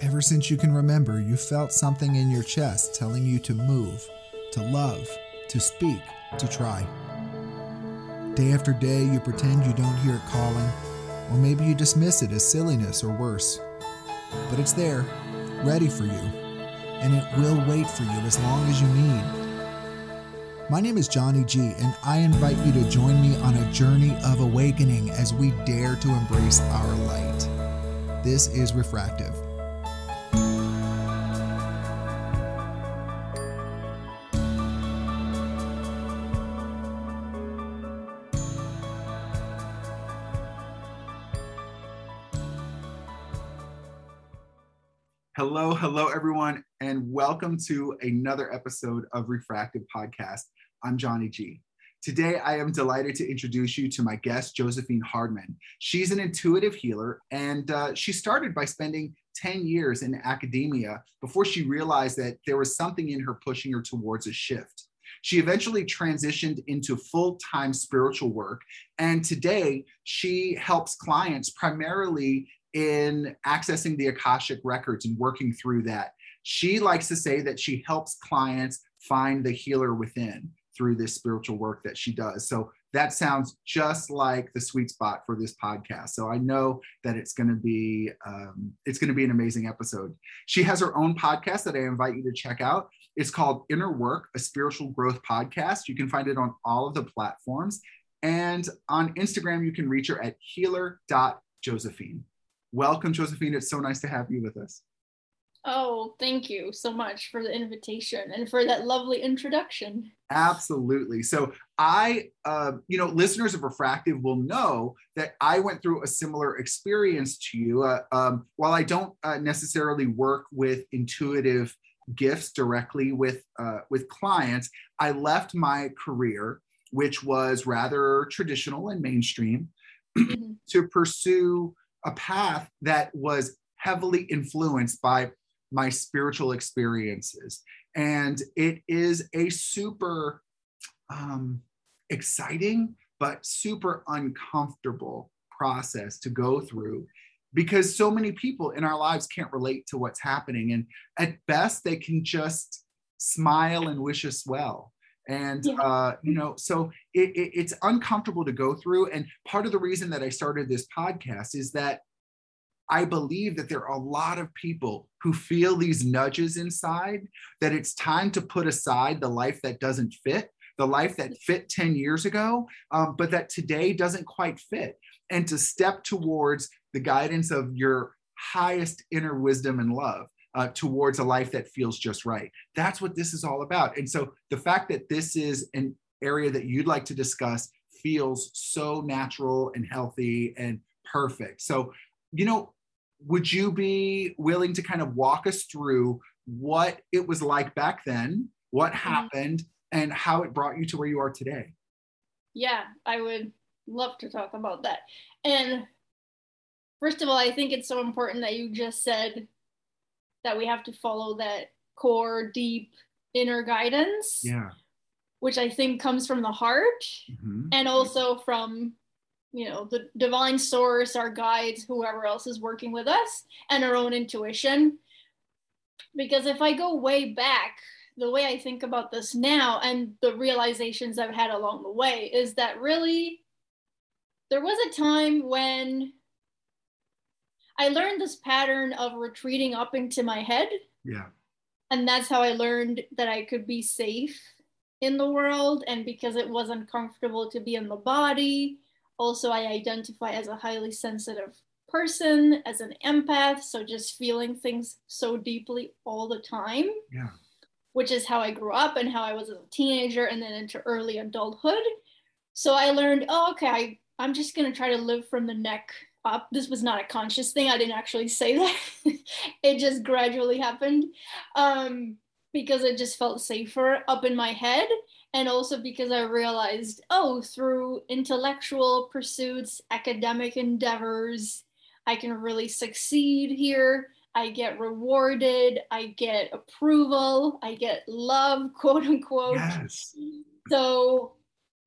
Ever since you can remember, you felt something in your chest telling you to move, to love, to speak, to try. Day after day, you pretend you don't hear it calling, or maybe you dismiss it as silliness or worse. But it's there, ready for you, and it will wait for you as long as you need. My name is Johnny G, and I invite you to join me on a journey of awakening as we dare to embrace our light. This is Refractive. Hello, everyone, and welcome to another episode of Refractive Podcast. I'm Johnny G. Today, I am delighted to introduce you to my guest, Josephine Hardman. She's an intuitive healer, and uh, she started by spending 10 years in academia before she realized that there was something in her pushing her towards a shift. She eventually transitioned into full time spiritual work. And today, she helps clients primarily in accessing the Akashic records and working through that. She likes to say that she helps clients find the healer within through this spiritual work that she does. So that sounds just like the sweet spot for this podcast. So I know that it's going to be um, it's going to be an amazing episode. She has her own podcast that I invite you to check out. It's called Inner Work, a spiritual growth podcast. You can find it on all of the platforms. And on Instagram, you can reach her at healer.josephine. Welcome, Josephine. It's so nice to have you with us. Oh, thank you so much for the invitation and for that lovely introduction. Absolutely. So, I, uh, you know, listeners of Refractive will know that I went through a similar experience to you. Uh, um, while I don't uh, necessarily work with intuitive gifts directly with uh, with clients, I left my career, which was rather traditional and mainstream, mm-hmm. to pursue a path that was heavily influenced by my spiritual experiences. And it is a super um, exciting, but super uncomfortable process to go through because so many people in our lives can't relate to what's happening. And at best, they can just smile and wish us well. And, yeah. uh, you know, so it, it, it's uncomfortable to go through. And part of the reason that I started this podcast is that I believe that there are a lot of people who feel these nudges inside that it's time to put aside the life that doesn't fit, the life that fit 10 years ago, um, but that today doesn't quite fit, and to step towards the guidance of your highest inner wisdom and love. Uh, towards a life that feels just right. That's what this is all about. And so the fact that this is an area that you'd like to discuss feels so natural and healthy and perfect. So, you know, would you be willing to kind of walk us through what it was like back then, what mm-hmm. happened, and how it brought you to where you are today? Yeah, I would love to talk about that. And first of all, I think it's so important that you just said that we have to follow that core, deep inner guidance. Yeah. Which I think comes from the heart mm-hmm. and also from you know the divine source our guides whoever else is working with us and our own intuition because if i go way back the way i think about this now and the realizations i've had along the way is that really there was a time when i learned this pattern of retreating up into my head yeah and that's how i learned that i could be safe in the world and because it wasn't comfortable to be in the body also, I identify as a highly sensitive person, as an empath. So just feeling things so deeply all the time. Yeah. Which is how I grew up and how I was as a teenager and then into early adulthood. So I learned, oh, okay, I, I'm just going to try to live from the neck up. This was not a conscious thing. I didn't actually say that. it just gradually happened um, because it just felt safer up in my head and also because I realized, oh, through intellectual pursuits, academic endeavors, I can really succeed here. I get rewarded, I get approval, I get love, quote unquote. Yes. So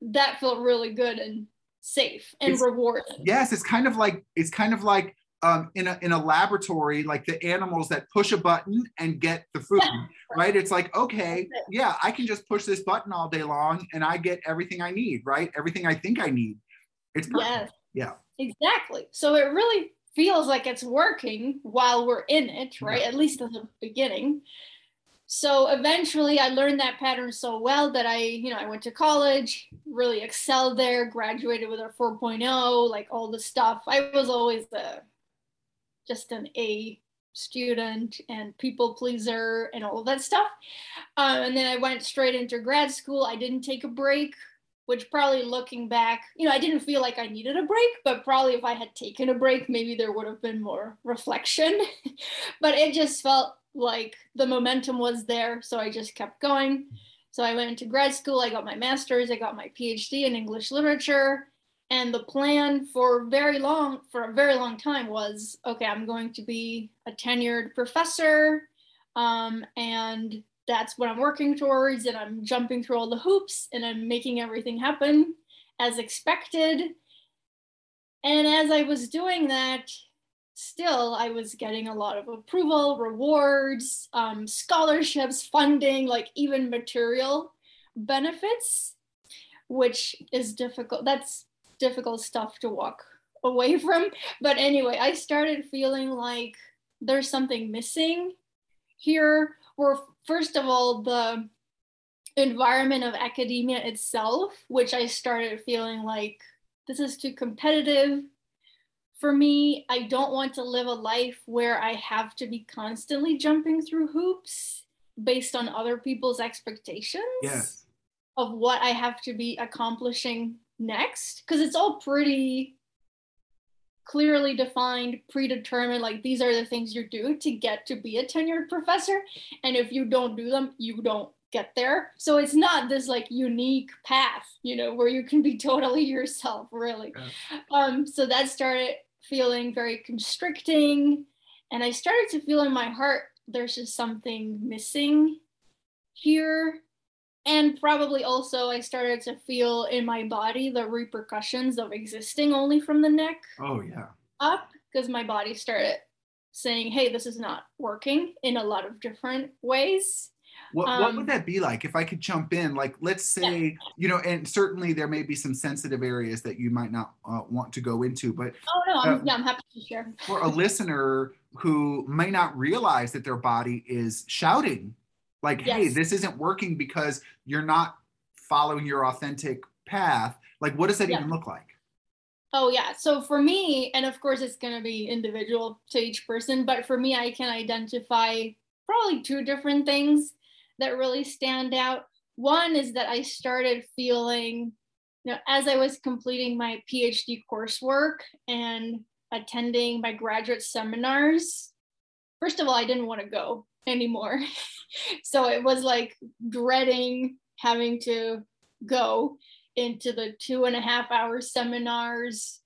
that felt really good and safe and it's, rewarding. Yes, it's kind of like it's kind of like um, in a in a laboratory, like the animals that push a button and get the food, right? It's like, okay, yeah, I can just push this button all day long and I get everything I need, right? Everything I think I need. It's perfect. Yes. Yeah. Exactly. So it really feels like it's working while we're in it, right? Yeah. At least in the beginning. So eventually I learned that pattern so well that I, you know, I went to college, really excelled there, graduated with a 4.0, like all the stuff. I was always a just an A student and people pleaser and all of that stuff. Um, and then I went straight into grad school. I didn't take a break which probably looking back, you know, I didn't feel like I needed a break, but probably if I had taken a break, maybe there would have been more reflection. but it just felt like the momentum was there. So I just kept going. So I went into grad school, I got my master's, I got my PhD in English literature. And the plan for very long, for a very long time was, okay, I'm going to be a tenured professor um, and that's what I'm working towards, and I'm jumping through all the hoops and I'm making everything happen as expected. And as I was doing that, still I was getting a lot of approval, rewards, um, scholarships, funding, like even material benefits, which is difficult. That's difficult stuff to walk away from. But anyway, I started feeling like there's something missing here where first of all the environment of academia itself which i started feeling like this is too competitive for me i don't want to live a life where i have to be constantly jumping through hoops based on other people's expectations yes. of what i have to be accomplishing next because it's all pretty clearly defined, predetermined, like these are the things you do to get to be a tenured professor. And if you don't do them, you don't get there. So it's not this like unique path, you know, where you can be totally yourself, really. Yeah. Um, so that started feeling very constricting. And I started to feel in my heart there's just something missing here. And probably also, I started to feel in my body the repercussions of existing only from the neck. Oh, yeah. Up because my body started saying, hey, this is not working in a lot of different ways. What, um, what would um, that be like if I could jump in? Like, let's say, yeah. you know, and certainly there may be some sensitive areas that you might not uh, want to go into, but oh, no, I'm, uh, yeah, I'm happy to share. for a listener who may not realize that their body is shouting like yes. hey this isn't working because you're not following your authentic path like what does that yeah. even look like oh yeah so for me and of course it's going to be individual to each person but for me i can identify probably two different things that really stand out one is that i started feeling you know as i was completing my phd coursework and attending my graduate seminars first of all i didn't want to go anymore. so it was like dreading having to go into the two and a half hour seminars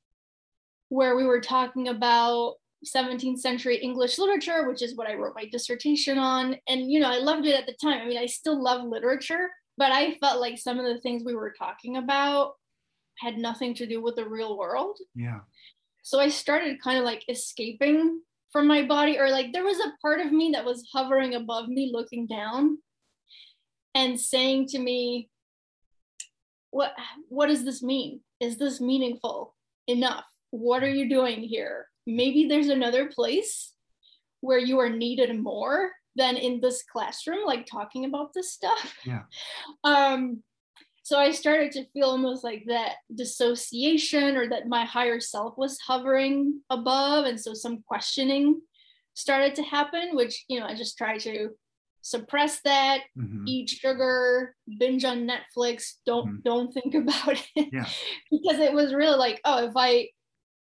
where we were talking about 17th century English literature, which is what I wrote my dissertation on. And, you know, I loved it at the time. I mean, I still love literature, but I felt like some of the things we were talking about had nothing to do with the real world. Yeah. So I started kind of like escaping from my body or like there was a part of me that was hovering above me looking down and saying to me what what does this mean is this meaningful enough what are you doing here maybe there's another place where you are needed more than in this classroom like talking about this stuff yeah um so I started to feel almost like that dissociation or that my higher self was hovering above. And so some questioning started to happen, which, you know, I just tried to suppress that, mm-hmm. eat sugar, binge on Netflix, don't mm-hmm. don't think about it. Yeah. because it was really like, oh, if I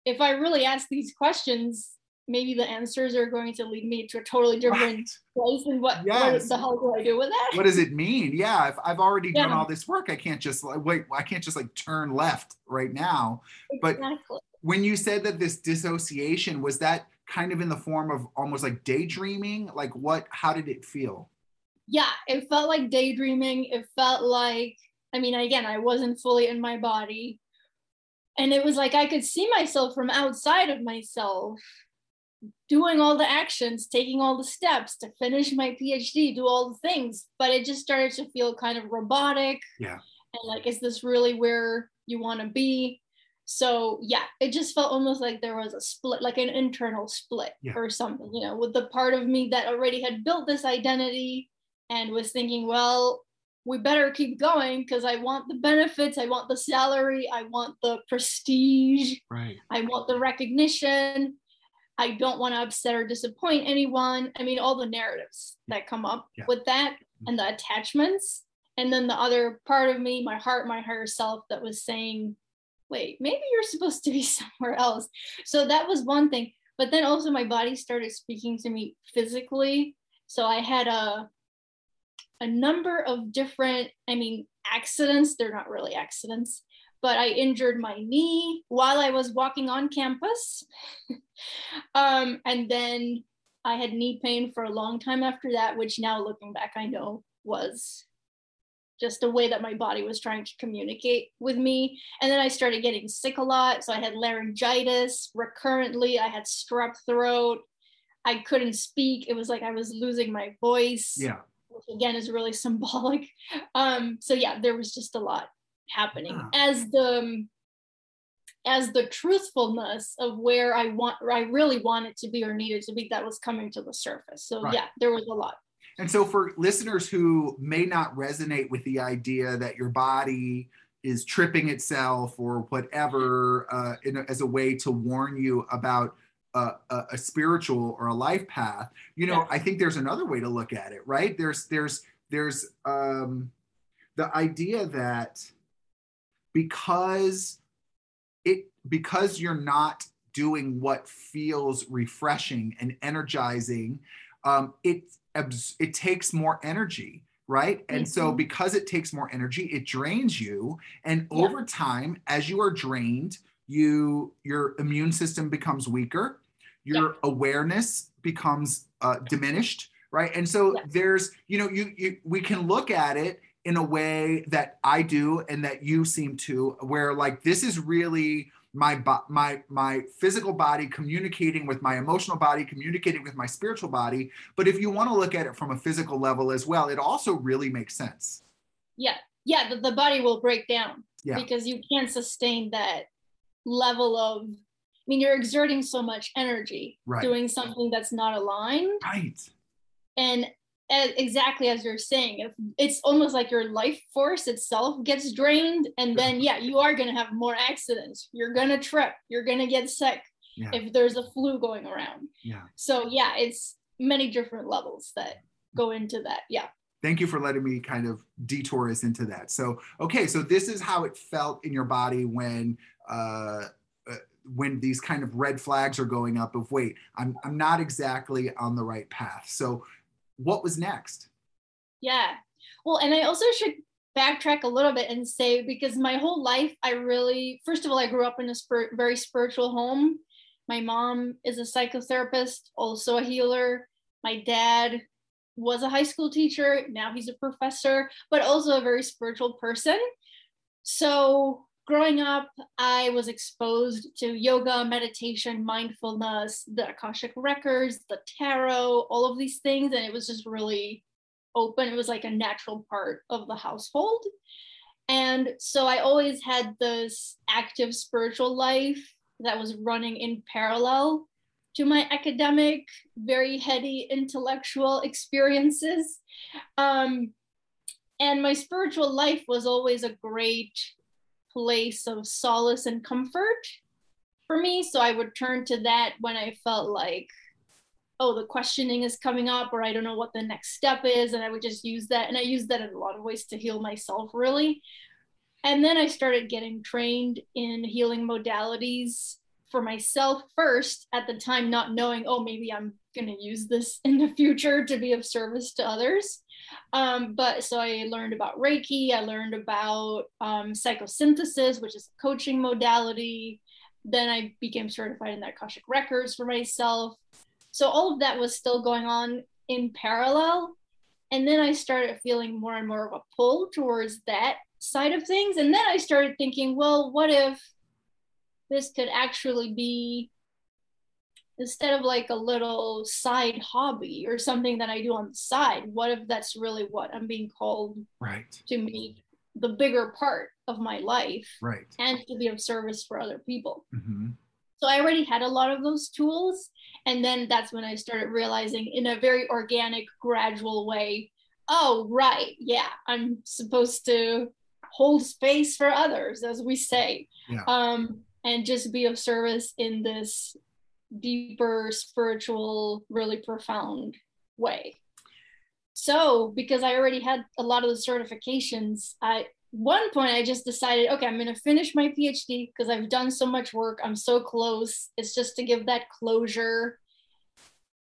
if I really ask these questions, maybe the answers are going to lead me to a totally different right. place and what, yes. what the hell do i do with that what does it mean yeah if i've already yeah. done all this work i can't just like wait i can't just like turn left right now exactly. but when you said that this dissociation was that kind of in the form of almost like daydreaming like what how did it feel yeah it felt like daydreaming it felt like i mean again i wasn't fully in my body and it was like i could see myself from outside of myself doing all the actions, taking all the steps to finish my PhD, do all the things, but it just started to feel kind of robotic. Yeah. And like, is this really where you want to be? So yeah, it just felt almost like there was a split, like an internal split Yeah. or something, you know, with the part of me that already had built this identity and was thinking, well, we better keep going because I want the benefits, I want the salary, I want the prestige, Right. I want the recognition. I don't want to upset or disappoint anyone. I mean, all the narratives that come up Yeah. with that mm-hmm. and the attachments. And then the other part of me, my heart, my higher self, that was saying, wait, maybe you're supposed to be somewhere else. So that was one thing. But then also my body started speaking to me physically. So I had a a number of different, I mean, accidents. They're not really accidents, but I injured my knee while I was walking on campus. um, and then I had knee pain for a long time after that, which now looking back, I know was just a way that my body was trying to communicate with me. And then I started getting sick a lot. So I had laryngitis recurrently, I had strep throat. I couldn't speak. It was like I was losing my voice Yeah. Which again is really symbolic. Um, so yeah, there was just a lot happening Ah. as the um, as the truthfulness of where I want, or I really wanted to be or needed to be, that was coming to the surface. So Right. yeah, there was a lot. And so, for listeners who may not resonate with the idea that your body is tripping itself or whatever uh, in a, as a way to warn you about uh, a, a spiritual or a life path, you know, Yeah. I think there's another way to look at it, right? There's there's there's um, the idea that because it because you're not doing what feels refreshing and energizing um, it it takes more energy right and so Mhm. because it takes more energy it drains you and Yeah. over time as you are drained you your immune system becomes weaker your awareness becomes uh, diminished right and so Yeah. there's you know you, you we can look at it in a way that i do and that you seem to where like this is really my bo- my my physical body communicating with my emotional body communicating with my spiritual body but if you want to look at it from a physical level as well it also really makes sense Yeah, yeah, the, the body will break down Yeah. because you can't sustain that level of. I mean, you're exerting so much energy Right. doing something that's not aligned. right. And exactly as you're saying if it's almost like your life force itself gets drained and then yeah you are going to have more accidents. You're going to trip. You're going to get sick Yeah. if there's a flu going around. Yeah. So yeah it's many different levels that go into that. Yeah. Thank you for letting me kind of detour us into that. So okay so this is how it felt in your body when uh uh, when these kind of red flags are going up of wait i'm i'm not exactly on the right path so what was next Yeah. Well, and I also should backtrack a little bit and say because my whole life, I really, first of all, I grew up in a spir- very spiritual home. My mom is a psychotherapist, also a healer. My dad was a high school teacher. Now he's a professor, but also a very spiritual person. So growing up, I was exposed to yoga, meditation, mindfulness, the Akashic records, the tarot, all of these things. And it was just really open. It was like a natural part of the household. And so I always had this active spiritual life that was running in parallel to my academic, very heady intellectual experiences. Um, and my spiritual life was always a great place of solace and comfort for me. So I would turn to that when I felt like, oh, the questioning is coming up, or I don't know what the next step is. And I would just use that. And I used that in a lot of ways to heal myself, really. And then I started getting trained in healing modalities for myself first, at the time, not knowing, oh, maybe I'm going to use this in the future to be of service to others. Um, but so I learned about Reiki, I learned about um, psychosynthesis, which is a coaching modality. Then I became certified in the Akashic Records for myself. So all of that was still going on in parallel. And then I started feeling more and more of a pull towards that side of things. And then I started thinking, well, what if this could actually be instead of like a little side hobby or something that I do on the side, what if that's really what I'm being called right to make the bigger part of my life right and to be of service for other people. hmm So I already had a lot of those tools. And then that's when I started realizing in a very organic, gradual way oh, right, yeah, I'm supposed to hold space for others, as we say, Yeah. um, and just be of service in this deeper, spiritual, really profound way. So, because I already had a lot of the certifications, I one point I just decided, okay, I'm going to finish my PhD because I've done so much work. I'm so close. It's just to give that closure,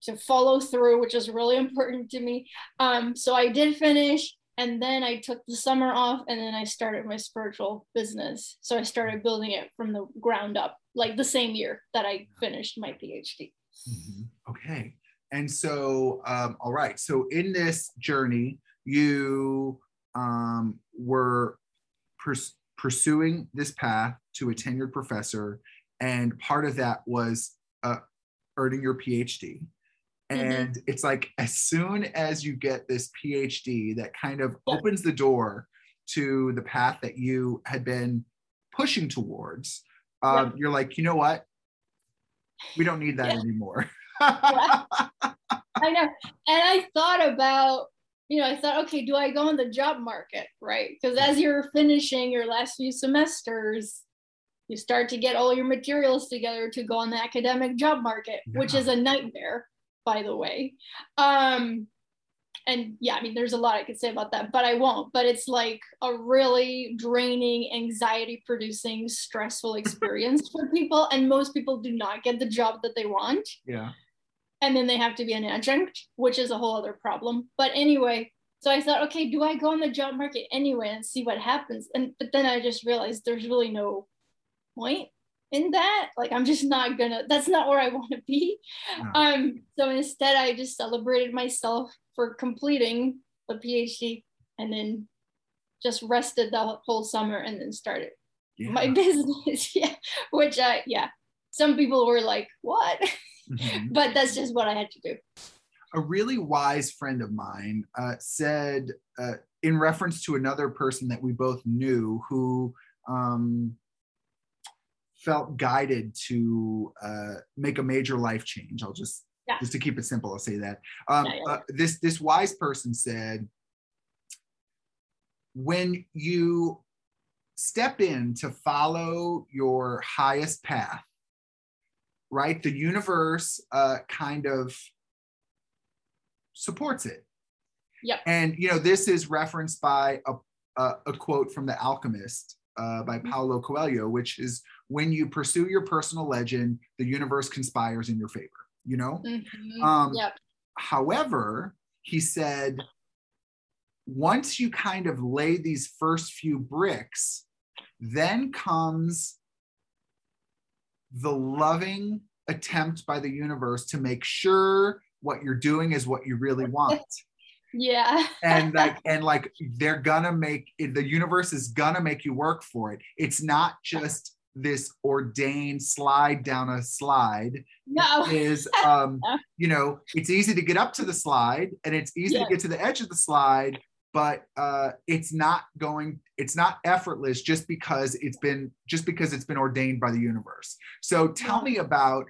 to follow through, which is really important to me. Um, so I did finish, and then I took the summer off, and then I started my spiritual business. So I started building it from the ground up, like the same year that I finished my PhD. Mhm. Okay. And so, um, all right. So, in this journey, you um, were pers- pursuing this path to a tenured professor, and part of that was uh, earning your PhD. Mhm. And it's like as soon as you get this PhD, that kind of Yeah. opens the door to the path that you had been pushing towards. Um, You're like, you know what? We don't need that Yeah. anymore. Yeah. I know. And I thought about, you know, I thought, okay, do I go on the job market? Right. Because as you're finishing your last few semesters, you start to get all your materials together to go on the academic job market, which is a nightmare, by the way. Um, and yeah, I mean, there's a lot I could say about that, but I won't. But it's like a really draining, anxiety producing, stressful experience for people. And most people do not get the job that they want yeah. and then they have to be an adjunct, which is a whole other problem. But anyway, so I thought, okay, do I go on the job market anyway and see what happens? And but then I just realized there's really no point in that. Like I'm just not gonna. That's not where I want to be. No. Um. So instead, I just celebrated myself for completing the PhD, and then just rested the whole summer, and then started yeah. my business. yeah. Which I yeah. Some people were like, "What?" Mhm. but that's just what I had to do. A really wise friend of mine uh, said, uh, in reference to another person that we both knew who um, felt guided to uh, make a major life change. I'll just Yeah. just to keep it simple, I'll say that. Um, Yeah, yeah, uh, this this wise person said, when you step in to follow your highest path, right? The universe uh, kind of supports it. Yep. And you know, this is referenced by a a, a quote from The Alchemist uh, by Mhm. Paulo Coelho, which is when you pursue your personal legend, the universe conspires in your favor. You know. Mhm. Um, yep. However, he said, once you kind of lay these first few bricks, then comes the loving attempt by the universe to make sure what you're doing is what you really want. Yeah. and like and like they're gonna make the universe is gonna make you work for it. It's not just this ordained slide down a slide no. is um you know it's easy to get up to the slide and it's easy Yeah. to get to the edge of the slide but uh it's not going it's not effortless just because it's been just because it's been ordained by the universe so tell me about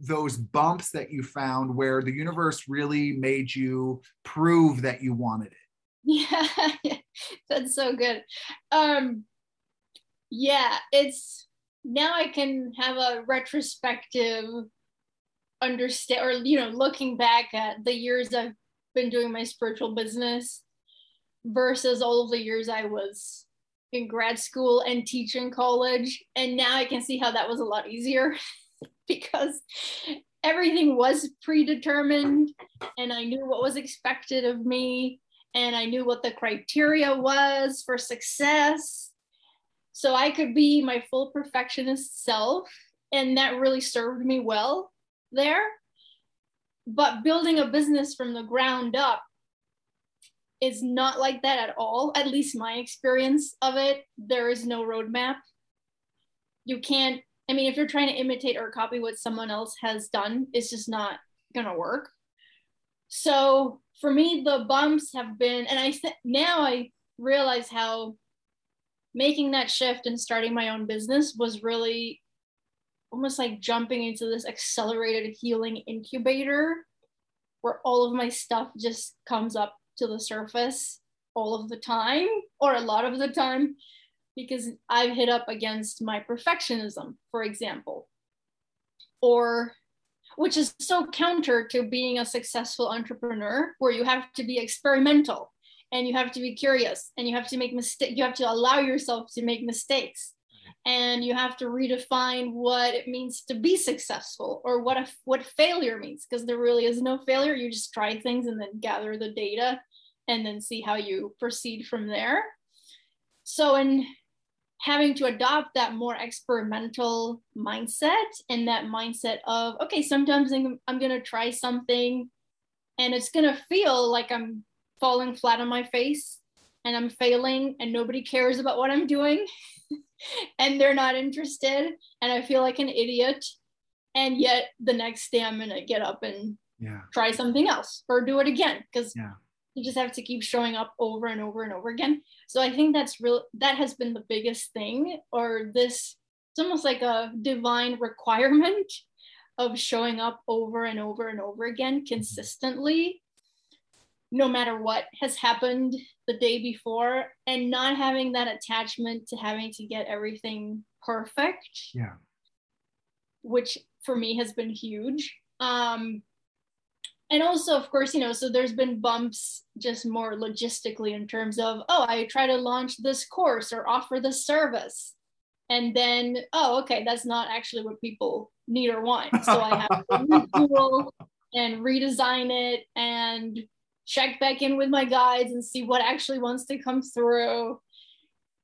those bumps that you found where the universe really made you prove that you wanted it Yeah. That's so good. Um yeah, it's now I can have a retrospective understand or you know looking back at the years I've been doing my spiritual business versus all of the years I was in grad school and teaching college and now I can see how that was a lot easier because everything was predetermined and I knew what was expected of me and I knew what the criteria was for success. So I could be my full perfectionist self, and that really served me well there. But building a business from the ground up is not like that at all, at least my experience of it. There is no roadmap. You can't I mean, if you're trying to imitate or copy what someone else has done, it's just not gonna work. So for me, the bumps have been, and I now I realize how making that shift and starting my own business was really almost like jumping into this accelerated healing incubator where all of my stuff just comes up to the surface all of the time or a lot of the time because I've hit up against my perfectionism, for example, or which is so counter to being a successful entrepreneur where you have to be experimental and you have to be curious and you have to make mistakes you have to allow yourself to make mistakes. And you have to redefine what it means to be successful or what a, what failure means because there really is no failure. You just try things and then gather the data and then see how you proceed from there. So in having to adopt that more experimental mindset and that mindset of okay sometimes i'm, I'm going to try something and it's going to feel like i'm falling flat on my face and i'm failing and nobody cares about what i'm doing and they're not interested and i feel like an idiot. And yet the next day i'm going to get up and yeah. try something else or do it again because yeah you just have to keep showing up over and over and over again. So i think that's real that has been the biggest thing or this it's almost like a divine requirement of showing up over and over and over again consistently no matter what has happened the day before and not having that attachment to having to get everything perfect. Yeah. Which for me has been huge. Um and also of course you know so there's been bumps just more logistically in terms of oh i try to launch this course or offer this service. And then oh okay that's not actually what people need or want. So i have to retool and redesign it and check back in with my guides and see what actually wants to come through.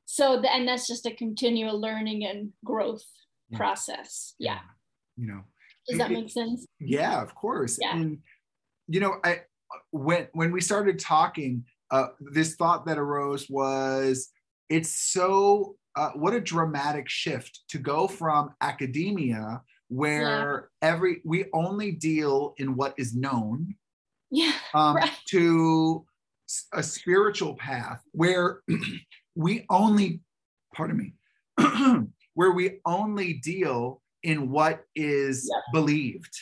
So the, and that's just a continual learning and growth Yeah. process. Yeah. You know. Does that make sense? Yeah of course. Yeah. and you know i when when we started talking uh this thought that arose was it's so uh, what a dramatic shift to go from academia where every we only deal in what is known yeah um, Right. to a spiritual path where we only, pardon me, where we only deal in what is Yep. believed,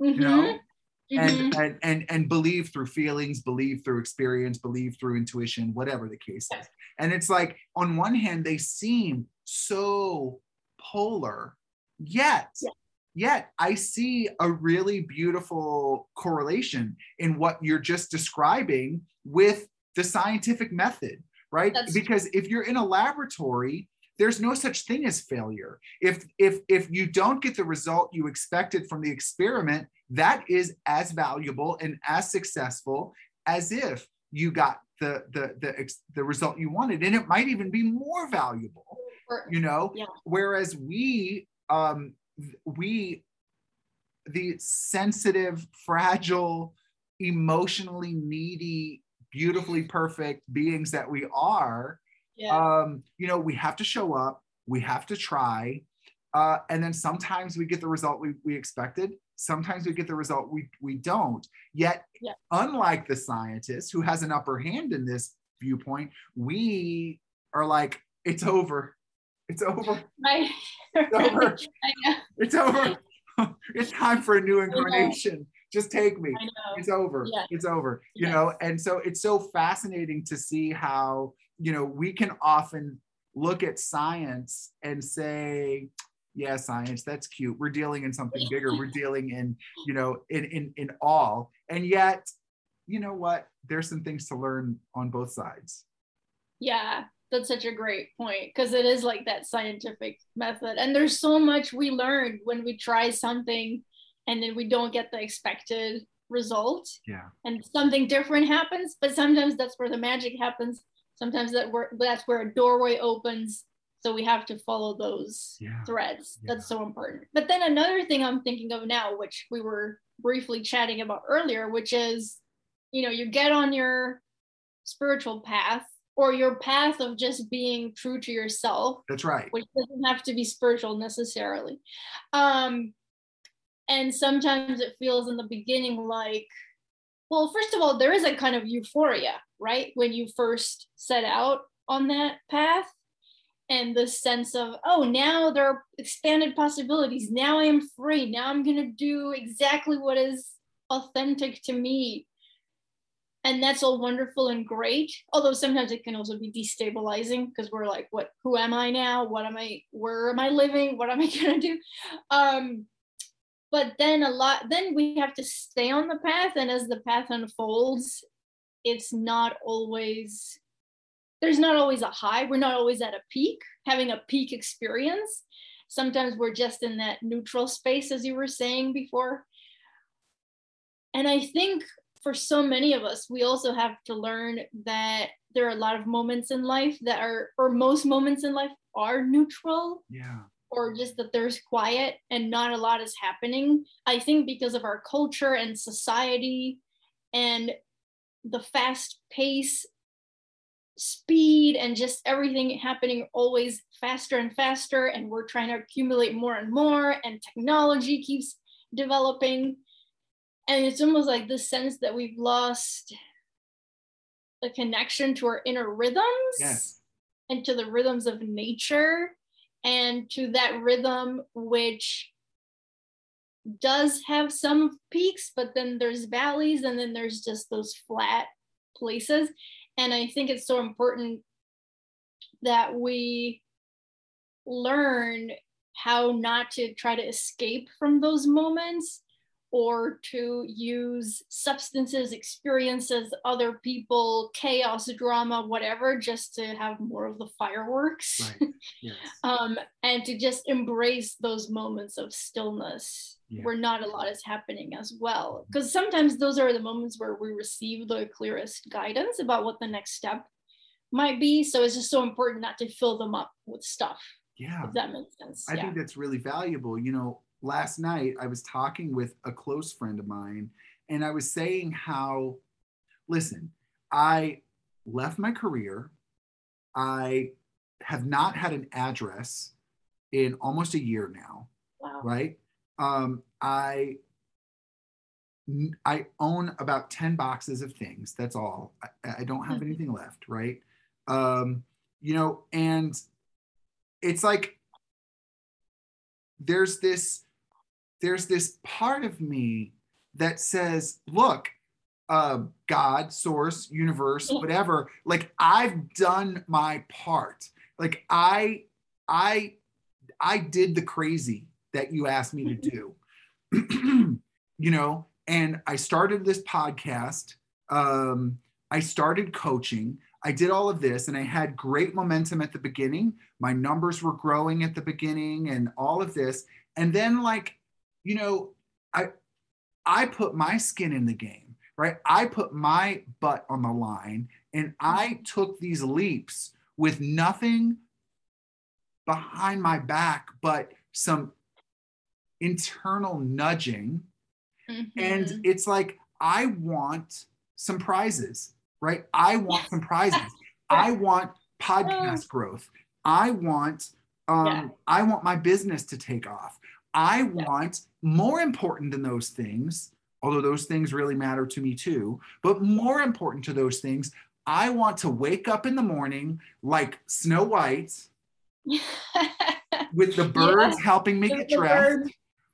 Mhm. you know, And, mm-hmm. and and and believe through feelings, believe through experience, believe through intuition, whatever the case is. And it's like on one hand they seem so polar, yet Yeah. yet I see a really beautiful correlation in what you're just describing with the scientific method, right? That's- because if you're in a laboratory, there's no such thing as failure. If if if you don't get the result you expected from the experiment, that is as valuable and as successful as if you got the the the the result you wanted and it might even be more valuable you know Yeah. whereas we um we the sensitive fragile emotionally needy beautifully perfect beings that we are yeah. Um you know we have to show up we have to try uh and then sometimes we get the result we, we expected sometimes we get the result we we don't. Yet Yeah. unlike the scientist who has an upper hand in this viewpoint we are like it's over. It's over. Right. It's over. It's over. It's time for a new incarnation. Just take me. It's over. Yeah. it's over you Yes. know? And so it's so fascinating to see how you know we can often look at science and say yeah science that's cute we're dealing in something bigger we're dealing in you know in in in all and yet you know what there's some things to learn on both sides Yeah, that's such a great point because it is like that scientific method. And there's so much we learn when we try something and then we don't get the expected result yeah and something different happens. But sometimes that's where the magic happens. Sometimes that where that's where a doorway opens. So we have to follow those yeah threads. Yeah. That's so important. But then another thing I'm thinking of now, which we were briefly chatting about earlier, which is, you know, you get on your spiritual path or your path of just being true to yourself That's right. which doesn't have to be spiritual necessarily um and sometimes it feels in the beginning like well first of all there is a kind of euphoria right? When you first set out on that path and the sense of oh now there are expanded possibilities. Now i am free. Now i'm going to do exactly what is authentic to me. And that's all wonderful and great although sometimes it can also be destabilizing because we're like what who am i now? What am i where am i living? What am i going to do? Um but then a lot then we have to stay on the path and as the path unfolds it's not always there's not always a high we're not always at a peak having a peak experience. Sometimes we're just in that neutral space as you were saying before. And i think for so many of us we also have to learn that there are a lot of moments in life that are or most moments in life are neutral. Yeah. Or just that there's quiet and not a lot is happening. I think because of our culture and society and the fast pace, speed, and just everything happening always faster and faster, and we're trying to accumulate more and more, and technology keeps developing. And it's almost like this sense that we've lost a connection to our inner rhythms Yes. and to the rhythms of nature and to that rhythm which does have some peaks but then there's valleys and then there's just those flat places. And i think it's so important that we learn how not to try to escape from those moments or to use substances, experiences, other people, chaos, drama, whatever, just to have more of the fireworks. Right. Yes. um, and to just embrace those moments of stillness Yeah. where not a lot is happening as well. Because sometimes those are the moments where we receive the clearest guidance about what the next step might be. So it's just so important not to fill them up with stuff, Yeah. if that makes sense. I yeah. think that's really valuable. You know, last night I was talking with a close friend of mine, and I was saying how, listen, I left my career. I have not had an address in almost a year now, wow. right? Um, I I own about 10 boxes of things. That's all. I, I don't have Mhm. anything left, right? Um, you know, and it's like there's this there's this part of me that says, look, uh, God, source, universe, whatever, like I've done my part. Like I I I did the crazy that you asked me to do. you know, and I started this podcast. Um, I started coaching. I did all of this and I had great momentum at the beginning. My numbers were growing at the beginning and all of this. And then like, you know, I I put my skin in the game, right? I put my butt on the line and I took these leaps with nothing behind my back but some internal nudging. And Mhm. it's like i want some prizes right? I want some prizes. I want podcast growth. I want um Yeah. i want my business to take off i want more important than those things although those things really matter to me too but more important to those things i want to wake up in the morning like snow white with the birds helping me With get dressed.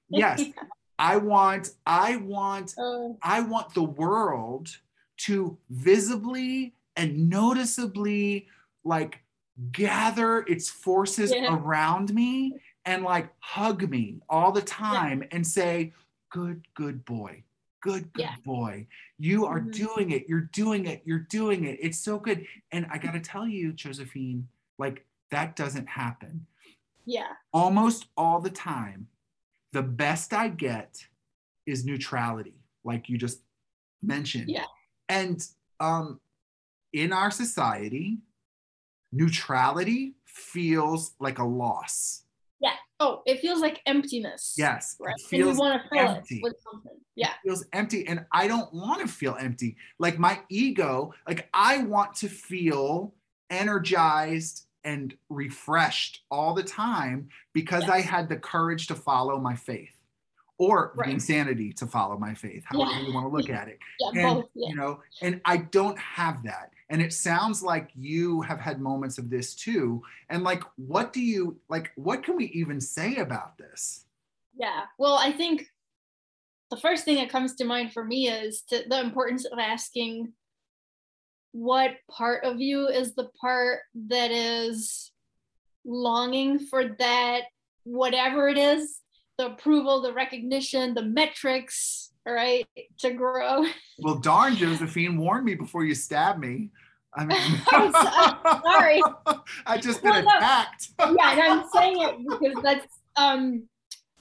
yes. I want i want Oh, I want the world to visibly and noticeably like gather its forces Yeah. around me and like hug me all the time and say, Good, good boy. Good, good Yeah. boy. You are Mhm. doing it. You're doing it. You're doing it. It's so good. And I got to tell you, Josephine, like that doesn't happen yeah. almost all the time, the best I get is neutrality, like you just mentioned. Yeah. And um, in our society, neutrality feels like a loss. Oh, it feels like emptiness. Yes. Right. And you want to fill empty. it with something. Yeah. It feels empty and I don't want to feel empty. Like my ego, like I want to feel energized and refreshed all the time because yes. I had the courage to follow my faith or right. the insanity to follow my faith, however yeah. you want to look at it. Yeah, and, both, yeah. you know, and I don't have that. And it sounds like you have had moments of this too. And like, what do you like? What can we even say about this? Yeah. Well, I think the first thing that comes to mind for me is to, the importance of asking what part of you is the part that is longing for that whatever it is the approval the recognition the metrics right to grow well darn josephine warn me before you stab me I mean, I'm, sorry. I just been well, attacked. No. yeah, and I'm saying it because that's um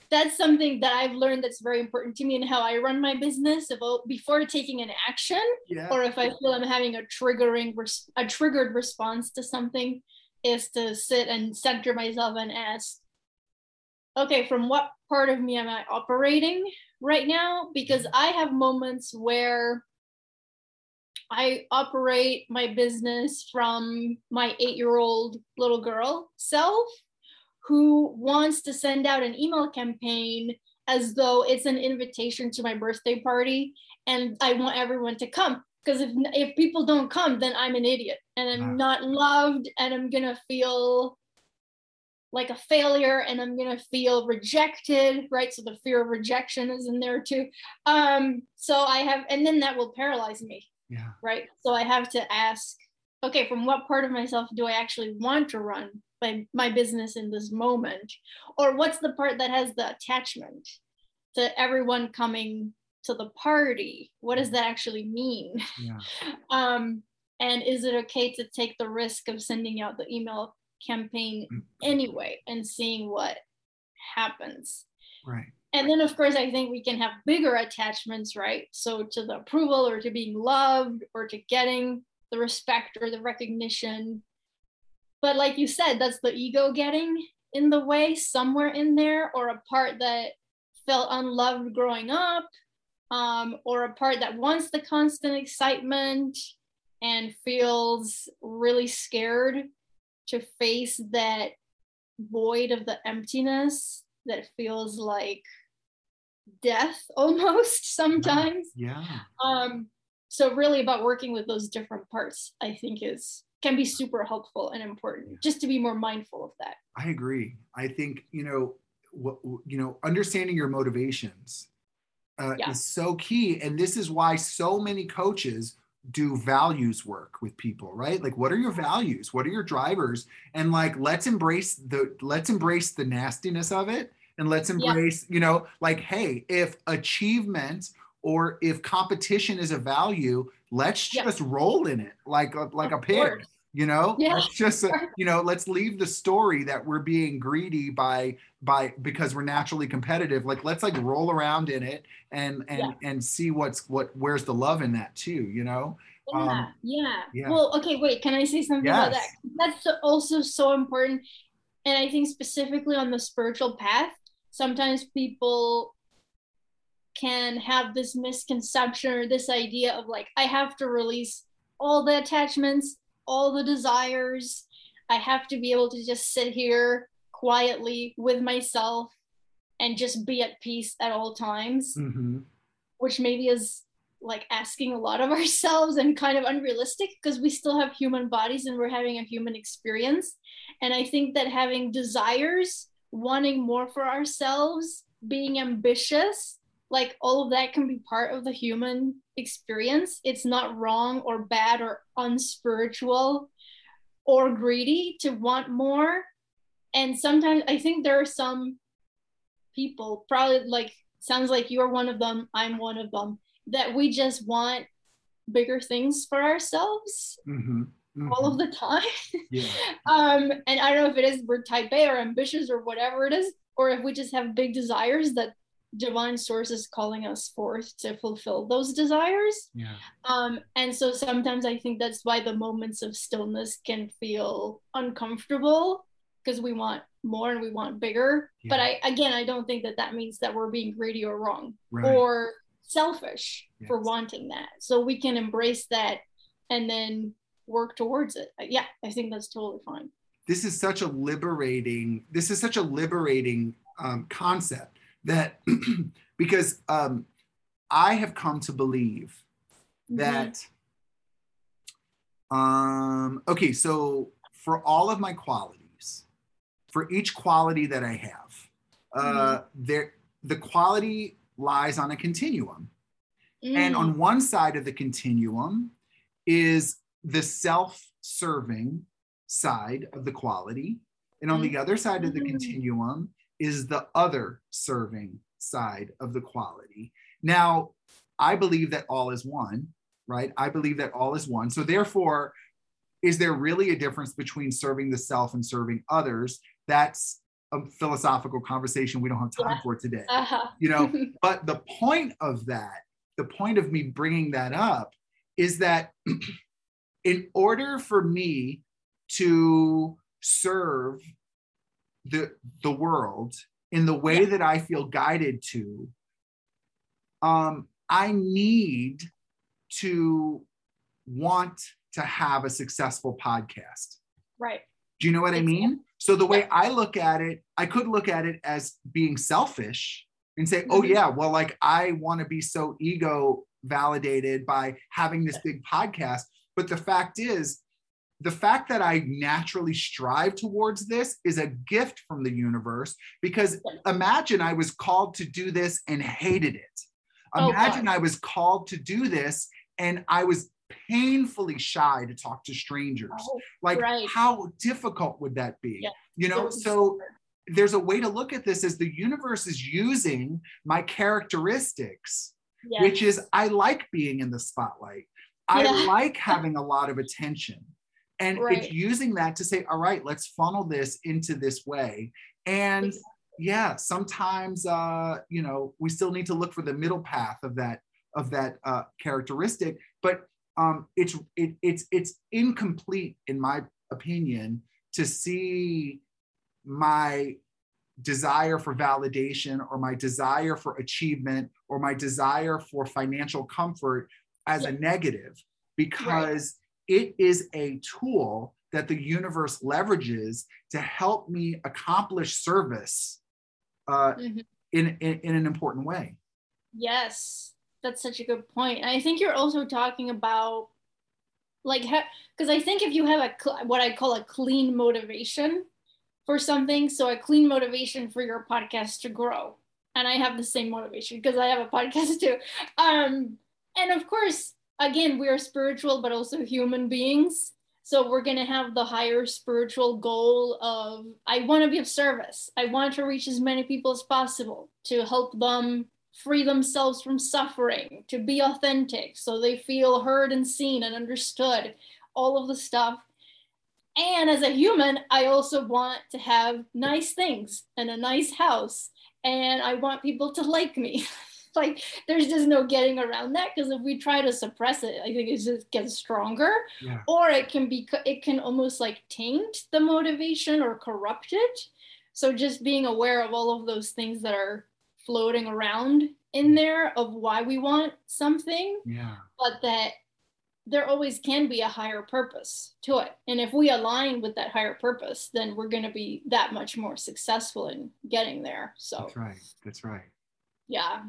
that's something that I've learned that's very important to me in how I run my business. About before taking an action, yeah. or if I feel I'm having a triggering, a triggered response to something, is to sit and center myself and ask, okay, from what part of me am I operating right now? Because I have moments where I operate my business from my eight year old little girl self who wants to send out an email campaign as though it's an invitation to my birthday party and I want everyone to come. Because if, if people don't come, then I'm an idiot and I'm ah. not loved and I'm going to feel like a failure and I'm going to feel rejected, right? So the fear of rejection is in there too. Um, so I have, and then that will paralyze me. Yeah. Right. So I have to ask, okay, from what part of myself do I actually want to run my, my business in this moment? Or what's the part that has the attachment to everyone coming to the party? What does that actually mean? Yeah. um, and is it okay to take the risk of sending out the email campaign mm. anyway and seeing what happens? Right. And then, of course, I think we can have bigger attachments, right? So, to the approval or to being loved or to getting the respect or the recognition but like you said that's the ego getting in the way somewhere in there or a part that felt unloved growing up um, or a part that wants the constant excitement and feels really scared to face that void of the emptiness that feels like death almost sometimes. Yeah. Um so really about working with those different parts i think is can be super helpful and important yeah. just to be more mindful of that. I agree. I think you know what you know understanding your motivations uh, yeah. is so key. And this is why so many coaches do values work with people right? Like what are your values? What are your drivers? And like let's embrace the let's embrace the nastiness of it and let's embrace yeah. you know like hey if achievement or if competition is a value let's just roll in it like a, like of a pig you know yeah. let's just you know let's leave the story that we're being greedy by by because we're naturally competitive like let's like roll around in it and and yeah. and see what's what where's the love in that too you know yeah, um, yeah. yeah. Well, okay, wait. Can I say something yes. about that? That's also so important. And I think specifically on the spiritual path, sometimes people can have this misconception or this idea of like I have to release all the attachments, all the desires. I have to be able to just sit here quietly with myself and just be at peace at all times, mm-hmm. which maybe is like asking a lot of ourselves and kind of unrealistic because we still have human bodies and we're having a human experience. And I think that having desires, wanting more for ourselves, being ambitious, like all of that can be part of the human experience. It's not wrong or bad or unspiritual or greedy to want more. And sometimes I think there are some people, probably like, sounds like you're one of them, I'm one of them, that we just want bigger things for ourselves. Mm-hmm. Mm-hmm. all of the time. Yeah. um, and I don't know if it is we're type A or ambitious or whatever it is, or if we just have big desires that divine source is calling us forth to fulfill those desires. Yeah. Um, and so sometimes I think that's why the moments of stillness can feel uncomfortable because we want more and we want bigger. Yeah. But I again, I don't think that that means that we're being greedy or wrong right. or selfish yes. for wanting that. So we can embrace that and then work towards it. Yeah, I think that's totally fine. This is such a liberating. This is such a liberating um, concept that because um, I have come to believe that. Mm-hmm. Um, okay, so for all of my qualities, for each quality that I have, uh, mm-hmm. there the quality lies on a continuum. Mm. And on one side of the continuum is the self serving side of the quality. And on mm. the other side of the mm-hmm. continuum is the other serving side of the quality. Now, I believe that all is one, right? I believe that all is one. So, therefore, is there really a difference between serving the self and serving others? That's a philosophical conversation we don't have time yeah. for today. Uh-huh. You know, but the point of that, the point of me bringing that up is that in order for me to serve the the world in the way that I feel guided to, um, I need to want to have a successful podcast. Right. Do you know what I mean? So the way I look at it, I could look at it as being selfish and say, oh mm-hmm. yeah, well, like I want to be so ego validated by having this big podcast. But the fact is, the fact that I naturally strive towards this is a gift from the universe because imagine I was called to do this and hated it. Oh, imagine oh, I was called to do this and I was painfully shy to talk to strangers. Oh, like, right. how difficult would that be? Yeah. You know, so there's a way to look at this as the universe is using my characteristics, yes. which is I like being in the spotlight. I like having a lot of attention. And right. it's using that to say, all right, let's funnel this into this way. And exactly. yeah, sometimes uh, you know, we still need to look for the middle path of that of that uh, characteristic. But um, it's it, it's it's incomplete in my opinion to see my desire for validation or my desire for achievement or my desire for financial comfort as a negative because. It is a tool that the universe leverages to help me accomplish service uh, mm-hmm. in, in, in an important way. Yes, that's such a good point. And I think you're also talking about like because I think if you have a what I call a clean motivation for something, so a clean motivation for your podcast to grow, and I have the same motivation because I have a podcast too. Um, and of course, again, we are spiritual but also human beings. So we're going to have the higher spiritual goal of I want to be of service. I want to reach as many people as possible to help them free themselves from suffering, to be authentic so they feel heard and seen and understood, all of the stuff. And as a human, I also want to have nice things and a nice house, and I want people to like me. like there's just no getting around that because if we try to suppress it, I think it just gets stronger, yeah. or it can be it can almost like taint the motivation or corrupt it. So just being aware of all of those things that are floating around in mm. there of why we want something, yeah. but that there always can be a higher purpose to it. And if we align with that higher purpose, then we're going to be that much more successful in getting there. So that's right. That's right. Yeah.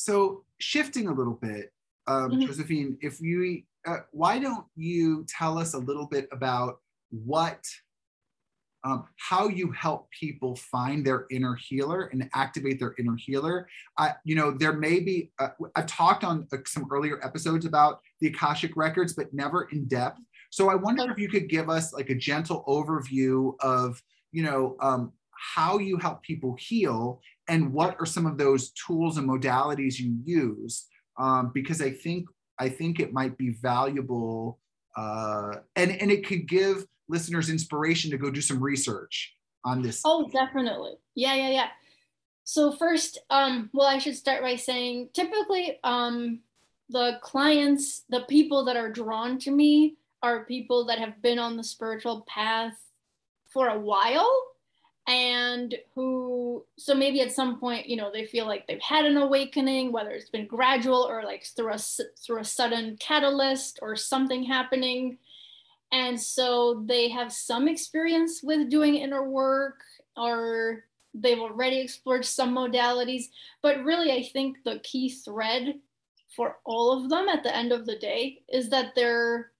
So shifting a little bit, um, mm-hmm. Josephine, if you, uh, why don't you tell us a little bit about what um, how you help people find their inner healer and activate their inner healer. I, you know, there may be, uh, I've talked on uh, some earlier episodes about the Akashic records, but never in depth. So I wonder if you could give us like a gentle overview of, you know, um, how you help people heal and what are some of those tools and modalities you use. Um, because I think, I think it might be valuable uh, and, and it could give listeners inspiration to go do some research on this? Oh, definitely. Yeah, yeah, yeah. So first, um, well, I should start by saying typically um, the clients, the people that are drawn to me are people that have been on the spiritual path for a while and who so maybe at some point you know they feel like they've had an awakening whether it's been gradual or like through a through a sudden catalyst or something happening And so they have some experience with doing inner work or they've already explored some modalities. But really, I think the key thread for all of them at the end of the day is that they're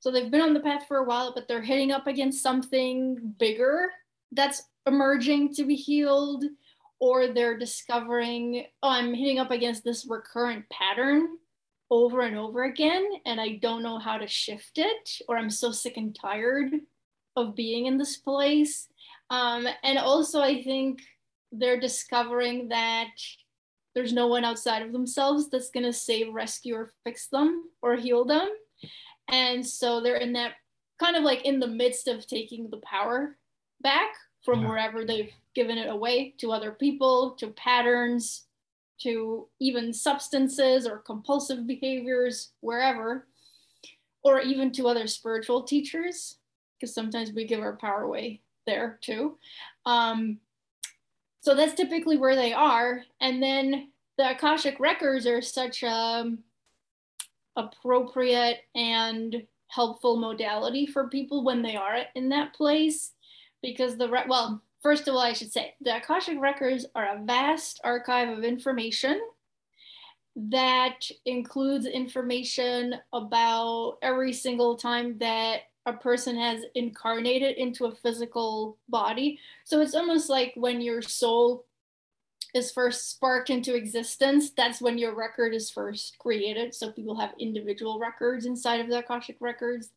so they've been on the path for a while, but they're hitting up against something bigger that's emerging to be healed, or they're discovering, oh, I'm hitting up against this recurrent pattern over and over again, and I don't know how to shift it, or I'm so sick and tired of being in this place. Um, and also, I think they're discovering that there's no one outside of themselves that's going to save, rescue, or fix them or heal them. And so they're in that kind of like in the midst of taking the power back from yeah. wherever they've given it away to other people, to patterns, to even substances or compulsive behaviors, wherever, or even to other spiritual teachers, because sometimes we give our power away there too. Um, so that's typically where they are. And then the Akashic records are such a um, appropriate and helpful modality for people when they are in that place because the re- well first of all i should say the akashic records are a vast archive of information that includes information about every single time that a person has incarnated into a physical body so it's almost like when your soul is first sparked into existence, that's when your record is first created. So people have individual records inside of the Akashic records.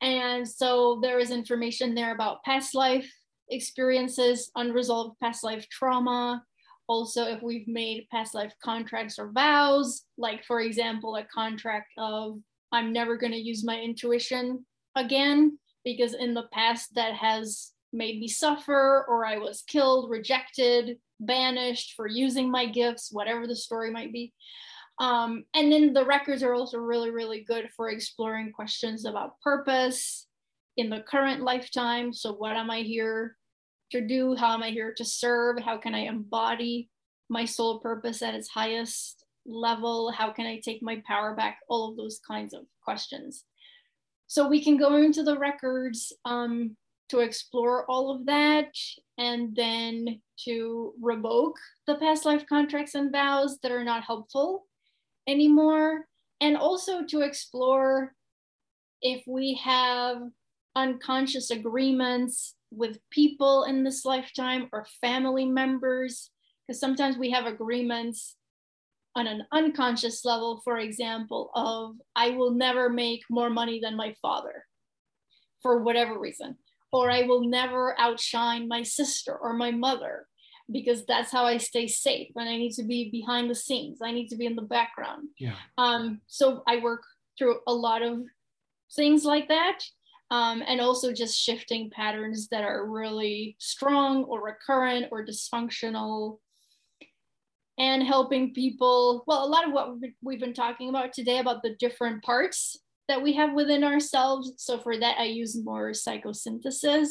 And so there is information there about past life experiences, unresolved past life trauma. Also, if we've made past life contracts or vows, like for example, a contract of I'm never going to use my intuition again, because in the past that has made me suffer, or I was killed, rejected, banished for using my gifts, whatever the story might be. Um, and then the records are also really, really good for exploring questions about purpose in the current lifetime. So, what am I here to do? How am I here to serve? How can I embody my soul purpose at its highest level? How can I take my power back? All of those kinds of questions. So, we can go into the records um, to explore all of that and then to revoke the past life contracts and vows that are not helpful anymore. And also to explore if we have unconscious agreements with people in this lifetime or family members because sometimes we have agreements on an unconscious level for example of i will never make more money than my father for whatever reason. Or I will never outshine my sister or my mother because that's how I stay safe and I need to be behind the scenes. I need to be in the background. Yeah. Um, so I work through a lot of things like that. Um, and also just shifting patterns that are really strong or recurrent or dysfunctional and helping people well a lot of what we've been talking about today about the different parts that we have within ourselves. So for that, I use more psychosynthesis,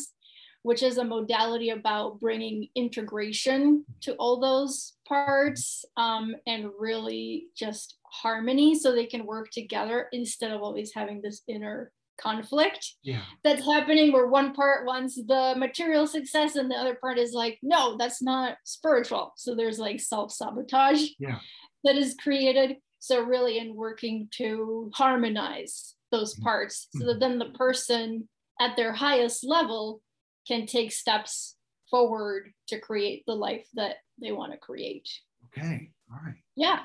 which is a modality about bringing integration to all those parts um, and really just harmony so they can work together instead of always having this inner conflict yeah. that's happening where one part wants the material success and the other part is like no that's not spiritual so there's like self-sabotage yeah. that is created so really in working to harmonize those mm-hmm. parts so that then the person at their highest level can take steps forward to create the life that they want to create. Okay. All right. Yeah.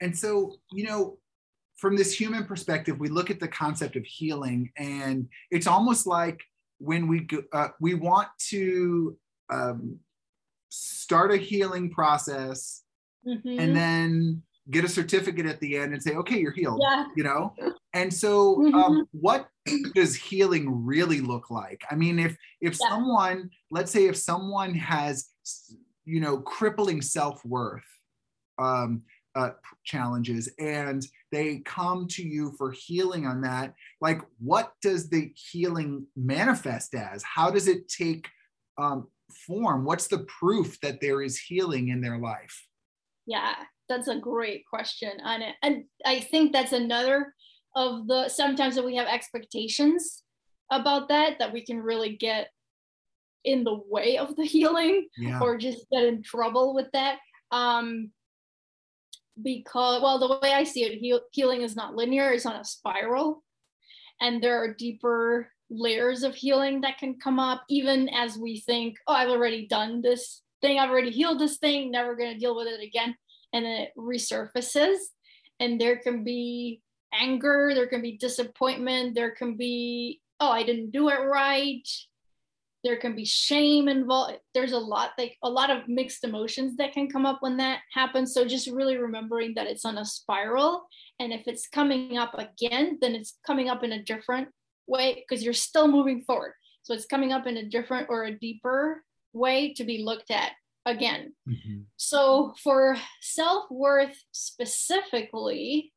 And so, you know, from this human perspective, we look at the concept of healing, and it's almost like when we go, uh, we want to um, start a healing process, mm-hmm. and then get a certificate at the end and say, okay, you're healed. Yeah. You know? And so mm-hmm. um, what does healing really look like? I mean, if if yeah. someone, let's say if someone has you know crippling self-worth um, uh, challenges and they come to you for healing on that, like what does the healing manifest as? How does it take um, form? What's the proof that there is healing in their life? Yeah, that's a great question on it. And I think that's another of the sometimes that we have expectations about that that we can really get in the way of the healing Yeah. or just get in trouble with that. Um because well the way i see it heal, healing is not linear it's on a spiral. And there are deeper layers of healing that can come up even as we think oh i've already done this thing i've already healed this thing never going to deal with it again. And then it resurfaces. And there can be anger there can be disappointment there can be oh i didn't do it right. There can be shame involved. There's a lot like a lot of mixed emotions that can come up when that happens. So just really remembering that it's on a spiral. And if it's coming up again then it's coming up in a different way because you're still moving forward. So it's coming up in a different or a deeper way to be looked at again. Mhm. so for self-worth specifically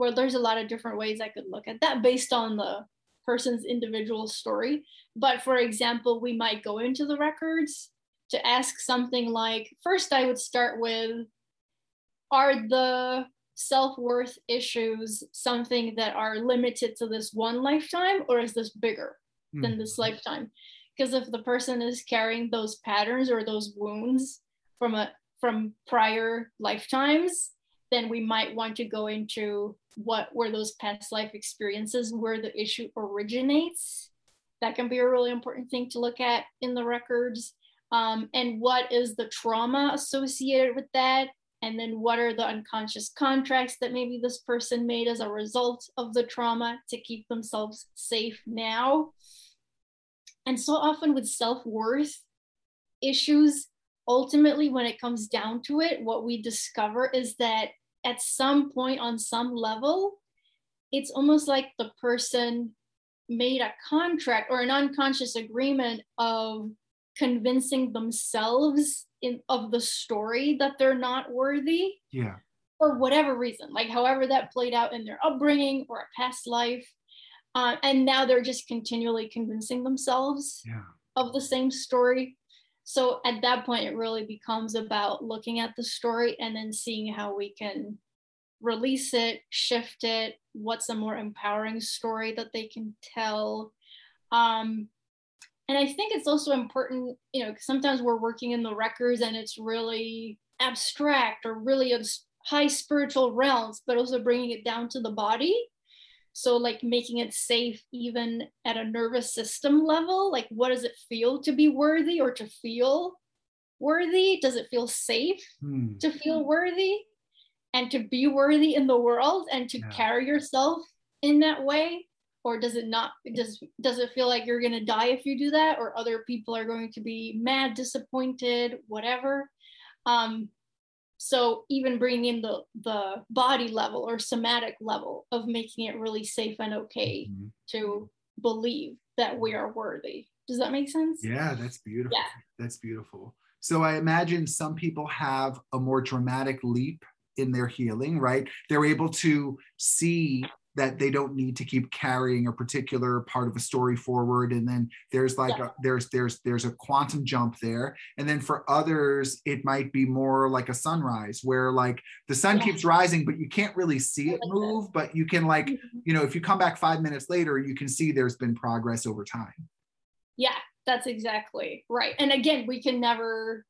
well there's a lot of different ways i could look at that based on the person's individual story but for example we might go into the records to ask something like first i would start with are the self-worth issues something that are limited to this one lifetime or is this bigger than Mm. this lifetime because if the person is carrying those patterns or those wounds from a from prior lifetimes then we might want to go into what were those past life experiences where the issue originates. That can be a really important thing to look at in the records. Um, and what is the trauma associated with that? And then what are the unconscious contracts that maybe this person made as a result of the trauma to keep themselves safe now? And so often with self-worth issues ultimately when it comes down to it what we discover is that at some point on some level it's almost like the person made a contract or an unconscious agreement of convincing themselves in of the story that they're not worthy Yeah. for whatever reason, like however that played out in their upbringing or a past life. Uh, and now they're just continually convincing themselves Yeah. of the same story. So at that point, it really becomes about looking at the story and then seeing how we can release it, shift it, what's a more empowering story that they can tell. Um, and I think it's also important, you know, sometimes we're working in the records and it's really abstract or really high spiritual realms, but also bringing it down to the body. So, like making it safe even at a nervous system level. Like, what does it feel to be worthy or to feel worthy? Does it feel safe Hmm. to feel worthy and to be worthy in the world and to Yeah. carry yourself in that way? Or does it not? Does does it feel like you're gonna die if you do that, or other people are going to be mad, disappointed, whatever? Um, so even bringing in the the body level or somatic level of making it really safe and okay Mhm. to believe that we are worthy does that make sense Yeah, that's beautiful. Yeah. That's beautiful. So I imagine some people have a more dramatic leap in their healing, right? They're able to see that they don't need to keep carrying a particular part of a story forward and then there's like Yeah. a, there's there's there's a quantum jump there and then for others it might be more like a sunrise where like the sun Yeah. keeps rising but you can't really see it move but you can like Mhm. you know if you come back 5 minutes later you can see there's been progress over time yeah that's exactly right and again we can never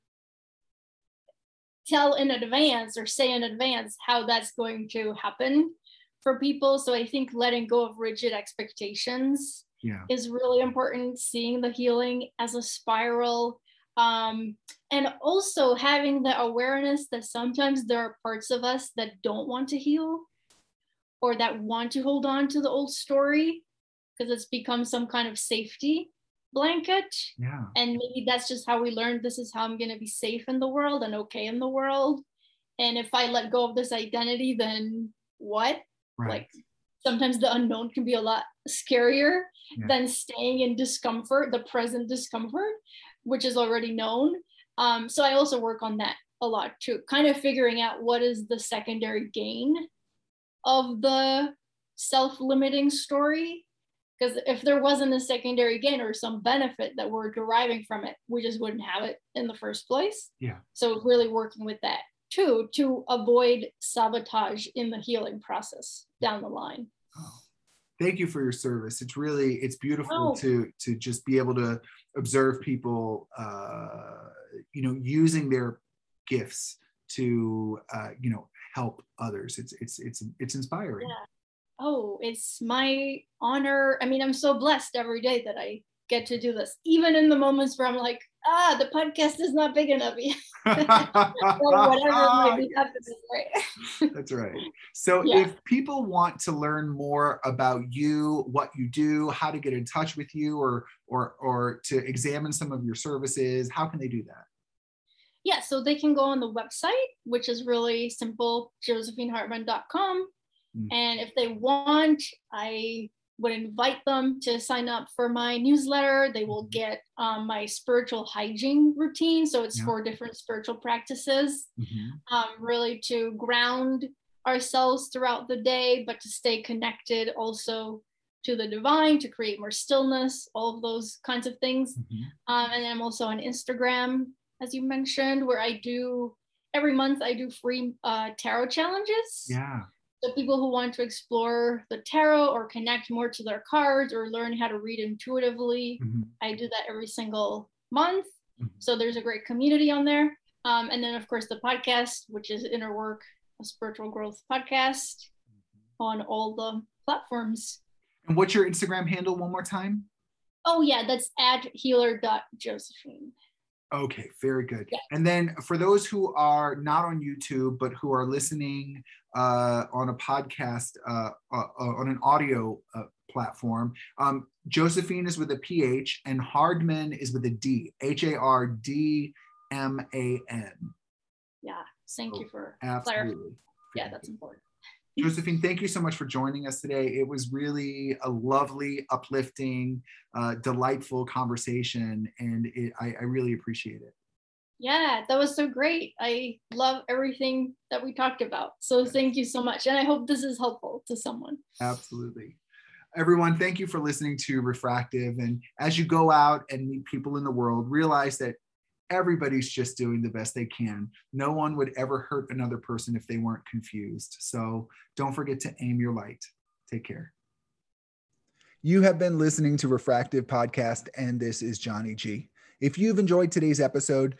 tell in advance or say in advance how that's going to happen for people. So i think letting go of rigid expectations yeah. is really important seeing the healing as a spiral. Um, and also having the awareness that sometimes there are parts of us that don't want to heal or that want to hold on to the old story because it's become some kind of safety blanket. Yeah. And maybe that's just how we learned this is how i'm going to be safe in the world and okay in the world. And if i let go of this identity then what right. Like sometimes the unknown can be a lot scarier Yeah. than staying in discomfort the present discomfort which is already known. Um, so i also work on that a lot too kind of figuring out what is the secondary gain of the self-limiting story. Because if there wasn't a secondary gain or some benefit that we're deriving from it we just wouldn't have it in the first place. Yeah. so really working with that too to avoid sabotage in the healing process down the line Oh, thank you for your service. It's really it's beautiful Oh. to to just be able to observe people, uh, you know, using their gifts to uh, you know help others. It's it's it's it's inspiring. Yeah. Oh, it's my honor. I mean, I'm so blessed every day that I get to do this, even in the moments where I'm like, ah, the podcast is not big enough yet, or whatever might be happening, right? That's right. So, Yeah. if people want to learn more about you, what you do, how to get in touch with you, or or or to examine some of your services, how can they do that? yeah, so they can go on the website, which is really simple, josephinehardman.com. Mm. And if they want, I would invite them to sign up for my newsletter. They will Mhm. get um, my spiritual hygiene routine. So it's Yeah. four different spiritual practices, Mhm. um, really to ground ourselves throughout the day, but to stay connected also to the divine, to create more stillness, all of those kinds of things. Mhm. Um, and I'm also on Instagram, as you mentioned, where I do every month I do free uh, tarot challenges. Yeah. So people who want to explore the tarot or connect more to their cards or learn how to read intuitively, Mhm. I do that every single month. Mhm. So there's a great community on there. Um, and then of course the podcast, which is Inner Work, a spiritual growth podcast on all the platforms. And what's your Instagram handle one more time? Oh yeah, that's at healer.josephine. Okay, very good. Yeah. And then for those who are not on YouTube, but who are listening uh, on a podcast, uh, uh, uh, on an audio uh, platform, um, Josephine is with a PH and Hardman is with a D, H A R D M A N. Yeah, thank you for clarifying. Yeah, that's important. Josephine, thank you so much for joining us today. It was really a lovely, uplifting, uh, delightful conversation, and it, I, I really appreciate it. Yeah, that was so great. I love everything that we talked about. So thank you so much. And I hope this is helpful to someone. Absolutely. Everyone, thank you for listening to Refractive. And as you go out and meet people in the world, realize that everybody's just doing the best they can. No one would ever hurt another person if they weren't confused. So don't forget to aim your light. Take care. You have been listening to Refractive Podcast, and this is Johnny G. If you've enjoyed today's episode,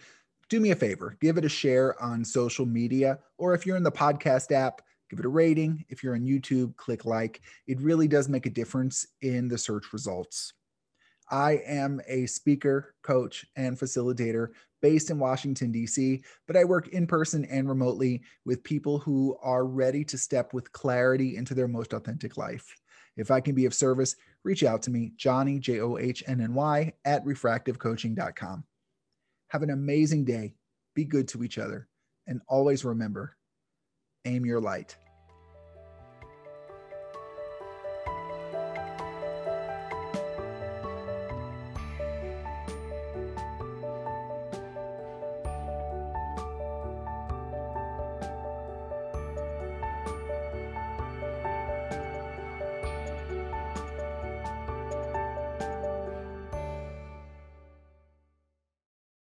do me a favor, give it a share on social media, or if you're in the podcast app, give it a rating. If you're on YouTube, click like. It really does make a difference in the search results. I am a speaker, coach, and facilitator based in Washington, D.C., but I work in person and remotely with people who are ready to step with clarity into their most authentic life. If I can be of service, reach out to me, Johnny, J O H N N Y, at refractivecoaching.com. Have an amazing day. Be good to each other. And always remember aim your light.